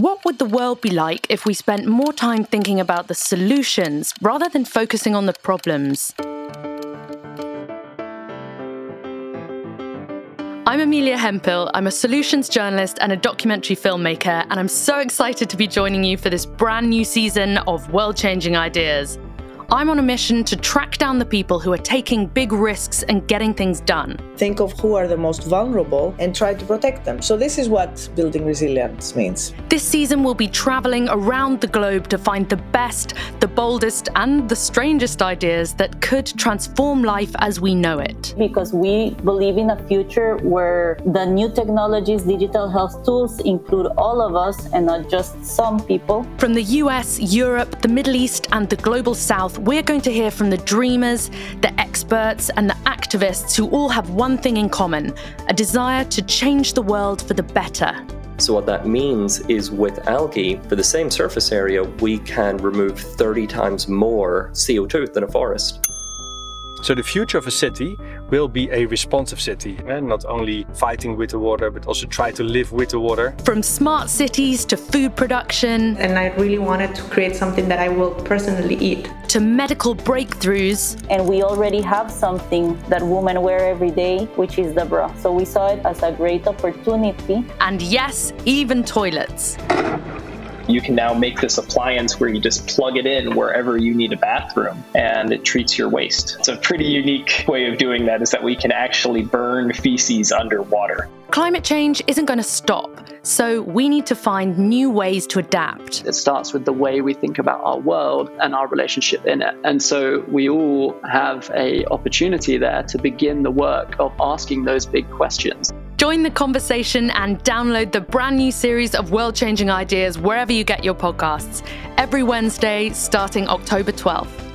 What would the world be like if we spent more time thinking about the solutions rather than focusing on the problems? I'm Amelia Hemphill. I'm a solutions journalist and a documentary filmmaker, and I'm so excited to be joining you for this brand new season of World Changing Ideas. I'm on a mission to track down the people who are taking big risks and getting things done. Think of who are the most vulnerable and try to protect them. So, this is what building resilience means. This season, we'll be traveling around the globe to find the best, the boldest, and the strangest ideas that could transform life as we know it. Because we believe in a future where the new technologies, digital health tools include all of us and not just some people. From the US, Europe, the Middle East, and the global south, we're going to hear from the dreamers, the experts, and the activists who all have one thing in common a desire to change the world for the better. So, what that means is with algae, for the same surface area, we can remove 30 times more CO2 than a forest. So the future of a city will be a responsive city, and not only fighting with the water, but also try to live with the water. From smart cities to food production. And I really wanted to create something that I will personally eat. To medical breakthroughs. And we already have something that women wear every day, which is the bra. So we saw it as a great opportunity. And yes, even toilets you can now make this appliance where you just plug it in wherever you need a bathroom and it treats your waste. It's a pretty unique way of doing that is that we can actually burn feces underwater. Climate change isn't going to stop, so we need to find new ways to adapt. It starts with the way we think about our world and our relationship in it. And so we all have a opportunity there to begin the work of asking those big questions. Join the conversation and download the brand new series of world changing ideas wherever you get your podcasts every Wednesday starting October 12th.